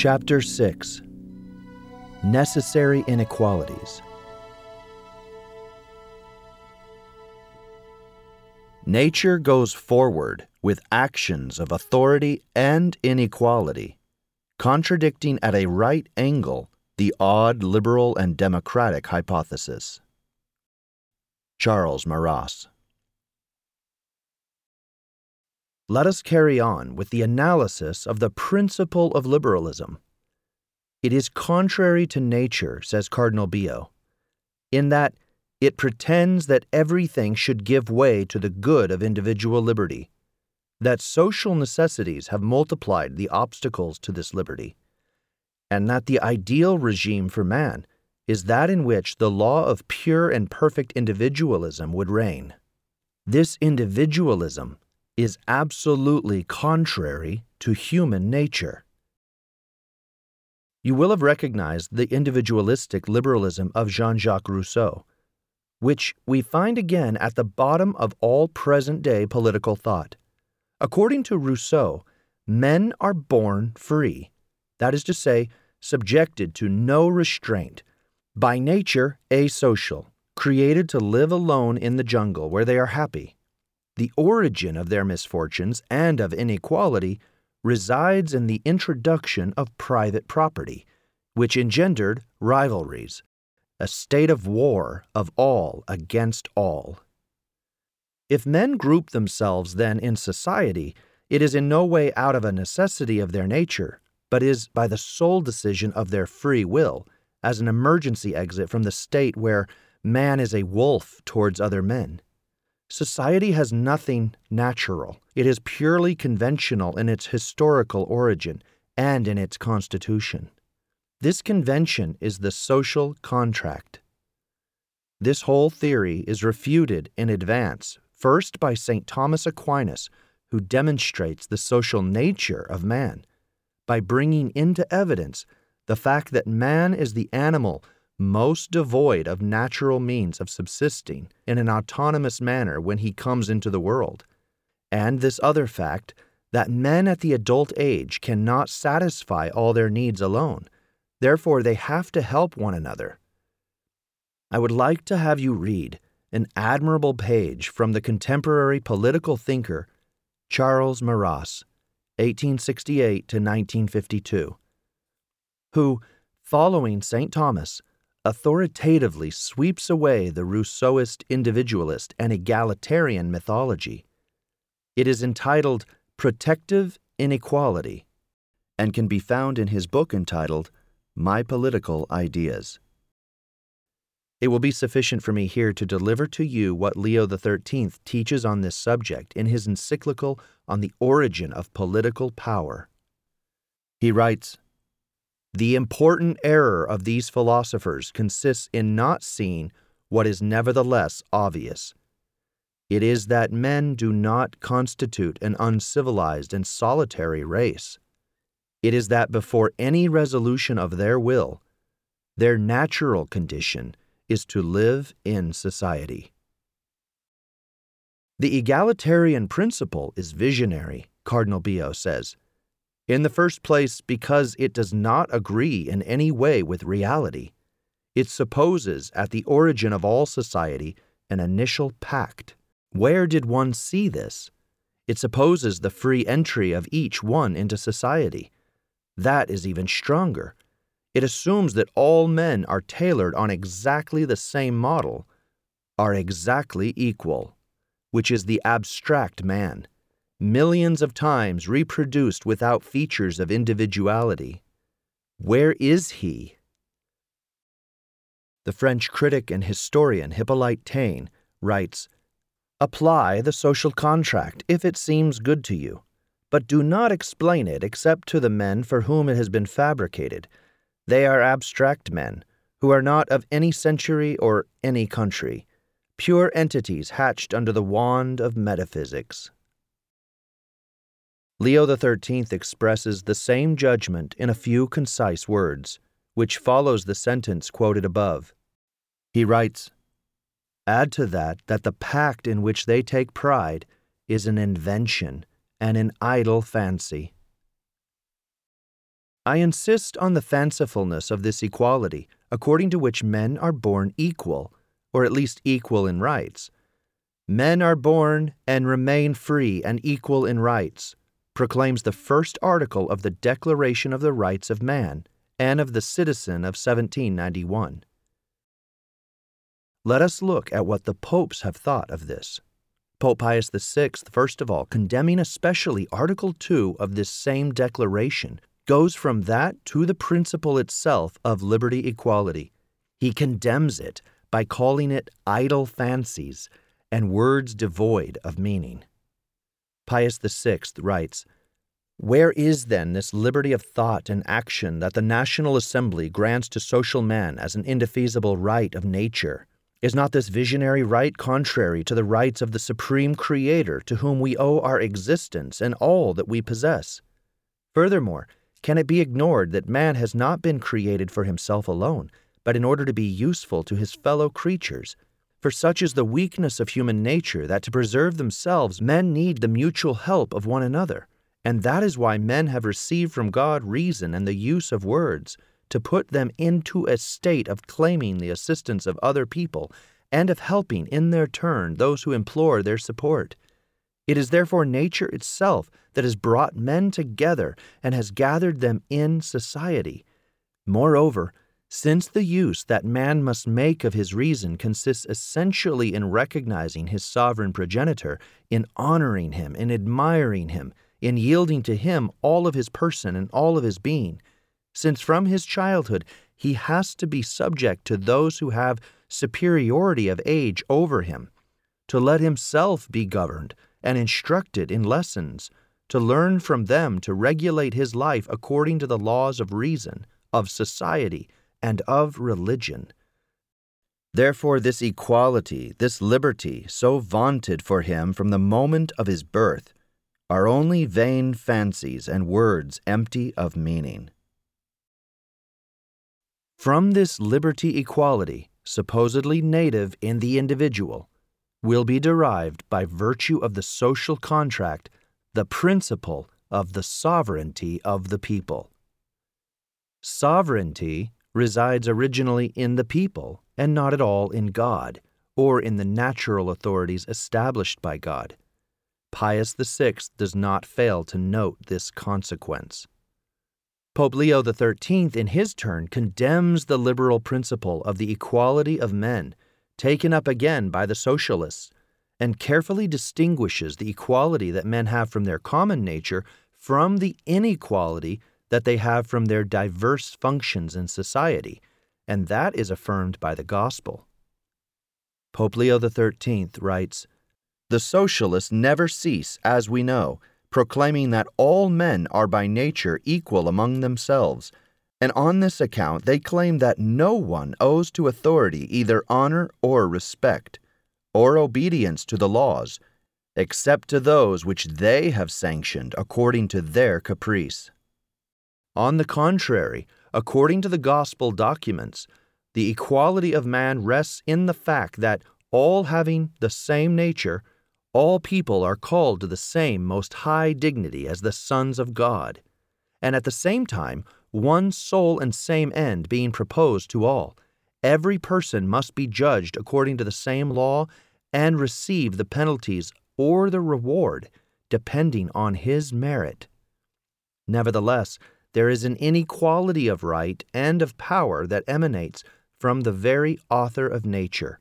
Chapter 6 Necessary Inequalities. Nature goes forward with actions of authority and inequality, contradicting at a right angle the odd liberal and democratic hypothesis. Charles Maurras. Let us carry on with the analysis of the principle of liberalism. It is contrary to nature, says Cardinal Billot, in that it pretends that everything should give way to the good of individual liberty, that social necessities have multiplied the obstacles to this liberty, and that the ideal regime for man is that in which the law of pure and perfect individualism would reign. This individualism is absolutely contrary to human nature. You will have recognized the individualistic liberalism of Jean Jacques Rousseau, which we find again at the bottom of all present day political thought. According to Rousseau, men are born free, that is to say, subjected to no restraint, by nature asocial, created to live alone in the jungle where they are happy. The origin of their misfortunes and of inequality resides in the introduction of private property, which engendered rivalries, a state of war of all against all. If men group themselves then in society, it is in no way out of a necessity of their nature, but is by the sole decision of their free will, as an emergency exit from the state where man is a wolf towards other men. Society has nothing natural. It is purely conventional in its historical origin and in its constitution. This convention is the social contract. This whole theory is refuted in advance, first by St. Thomas Aquinas, who demonstrates the social nature of man, by bringing into evidence the fact that man is the animal most devoid of natural means of subsisting in an autonomous manner when he comes into the world, and this other fact that men at the adult age cannot satisfy all their needs alone, therefore, they have to help one another. I would like to have you read an admirable page from the contemporary political thinker Charles Maurras, 1868 to 1952, who, following St. Thomas, authoritatively sweeps away the Rousseauist individualist and egalitarian mythology. It is entitled Protective Inequality and can be found in his book entitled My Political Ideas. It will be sufficient for me here to deliver to you what Leo XIII teaches on this subject in his encyclical on the origin of political power. He writes the important error of these philosophers consists in not seeing what is nevertheless obvious. It is that men do not constitute an uncivilized and solitary race. It is that before any resolution of their will, their natural condition is to live in society. The egalitarian principle is visionary, Cardinal Billot says. In the first place, because it does not agree in any way with reality. It supposes at the origin of all society an initial pact. Where did one see this? It supposes the free entry of each one into society. That is even stronger. It assumes that all men are tailored on exactly the same model, are exactly equal, which is the abstract man millions of times reproduced without features of individuality. Where is he? The French critic and historian Hippolyte Taine writes Apply the social contract if it seems good to you, but do not explain it except to the men for whom it has been fabricated. They are abstract men, who are not of any century or any country, pure entities hatched under the wand of metaphysics. Leo XIII expresses the same judgment in a few concise words, which follows the sentence quoted above. He writes, Add to that that the pact in which they take pride is an invention and an idle fancy. I insist on the fancifulness of this equality, according to which men are born equal, or at least equal in rights. Men are born and remain free and equal in rights, proclaims the first article of the Declaration of the Rights of Man and of the Citizen of 1791. Let us look at what the popes have thought of this. Pope Pius VI, first of all, condemning especially Article 2 of this same declaration, goes from that to the principle itself of liberty equality. He condemns it by calling it idle fancies and words devoid of meaning. Pius VI writes, Where is then this liberty of thought and action that the National Assembly grants to social man as an indefeasible right of nature? Is not this visionary right contrary to the rights of the Supreme Creator to whom we owe our existence and all that we possess? Furthermore, can it be ignored that man has not been created for himself alone, but in order to be useful to his fellow creatures? For such is the weakness of human nature that to preserve themselves men need the mutual help of one another. And that is why men have received from God reason and the use of words, to put them into a state of claiming the assistance of other people and of helping in their turn those who implore their support. It is therefore nature itself that has brought men together and has gathered them in society. Moreover, since the use that man must make of his reason consists essentially in recognizing his sovereign progenitor, in honoring him, in admiring him, in yielding to him all of his person and all of his being, since from his childhood he has to be subject to those who have superiority of age over him, to let himself be governed and instructed in lessons, to learn from them to regulate his life according to the laws of reason, of society, and of religion. Therefore, this equality, this liberty, so vaunted for him from the moment of his birth, are only vain fancies and words empty of meaning. From this liberty equality, supposedly native in the individual, will be derived by virtue of the social contract the principle of the sovereignty of the people. Sovereignty resides originally in the people and not at all in God or in the natural authorities established by God. Pius VI does not fail to note this consequence. Pope Leo XIII, in his turn, condemns the liberal principle of the equality of men, taken up again by the socialists, and carefully distinguishes the equality that men have from their common nature from the inequality that they have from their diverse functions in society, and that is affirmed by the gospel. Pope Leo XIII writes The socialists never cease, as we know, proclaiming that all men are by nature equal among themselves, and on this account they claim that no one owes to authority either honor or respect or obedience to the laws, except to those which they have sanctioned according to their caprice. On the contrary, according to the gospel documents, the equality of man rests in the fact that, all having the same nature, all people are called to the same most high dignity as the sons of God, and at the same time, one sole and same end being proposed to all every person must be judged according to the same law and receive the penalties or the reward depending on his merit. Nevertheless, there is an inequality of right and of power that emanates from the very author of nature,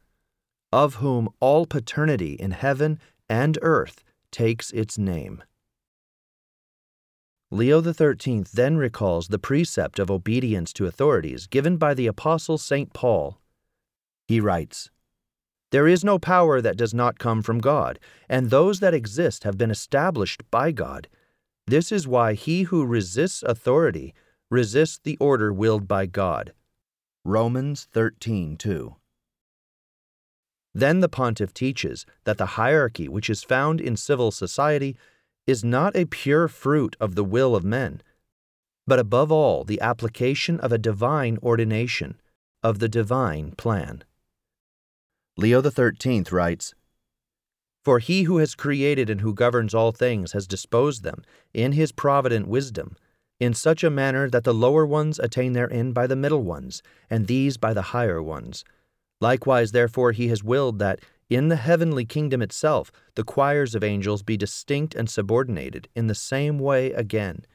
of whom all paternity in heaven and earth takes its name. Leo XIII then recalls the precept of obedience to authorities given by the Apostle St. Paul. He writes, There is no power that does not come from God, and those that exist have been established by God. This is why he who resists authority resists the order willed by God. Romans 13:2. Then the pontiff teaches that the hierarchy which is found in civil society is not a pure fruit of the will of men, but above all the application of a divine ordination, of the divine plan. Leo XIII writes, For he who has created and who governs all things has disposed them, in his provident wisdom, in such a manner that the lower ones attain their end by the middle ones, and these by the higher ones. Likewise, therefore, he has willed that in the heavenly kingdom itself the choirs of angels be distinct and subordinated in the same way again.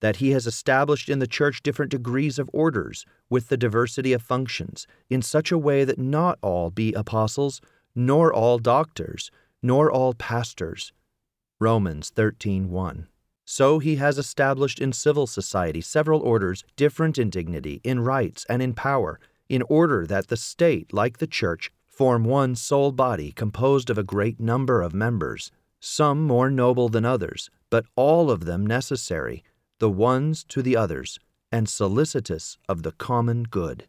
That he has established in the church different degrees of orders, with the diversity of functions, in such a way that not all be apostles, nor all doctors, nor all pastors. Romans 13:1. So he has established in civil society several orders different in dignity, in rights, and in power, in order that the state, like the church, form one sole body composed of a great number of members, some more noble than others, but all of them necessary, the ones to the others, and solicitous of the common good.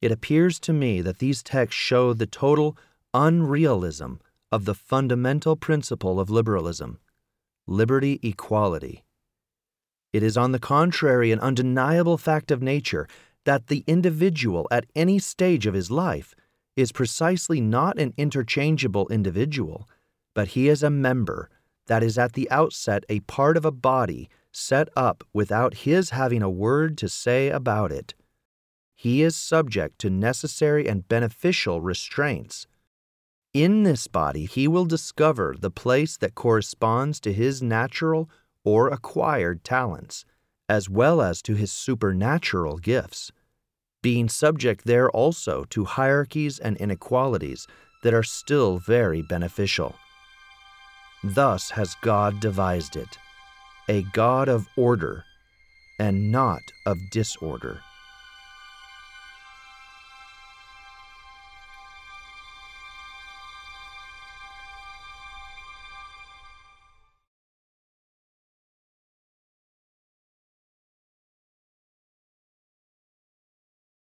It appears to me that these texts show the total unrealism of the fundamental principle of liberalism liberty equality. It is, on the contrary, an undeniable fact of nature that the individual at any stage of his life is precisely not an interchangeable individual, but he is a member, that is at the outset a part of a body set up without his having a word to say about it. He is subject to necessary and beneficial restraints in this body, he will discover the place that corresponds to his natural or acquired talents, as well as to his supernatural gifts, being subject there also to hierarchies and inequalities that are still very beneficial. Thus has God devised it, a God of order and not of disorder.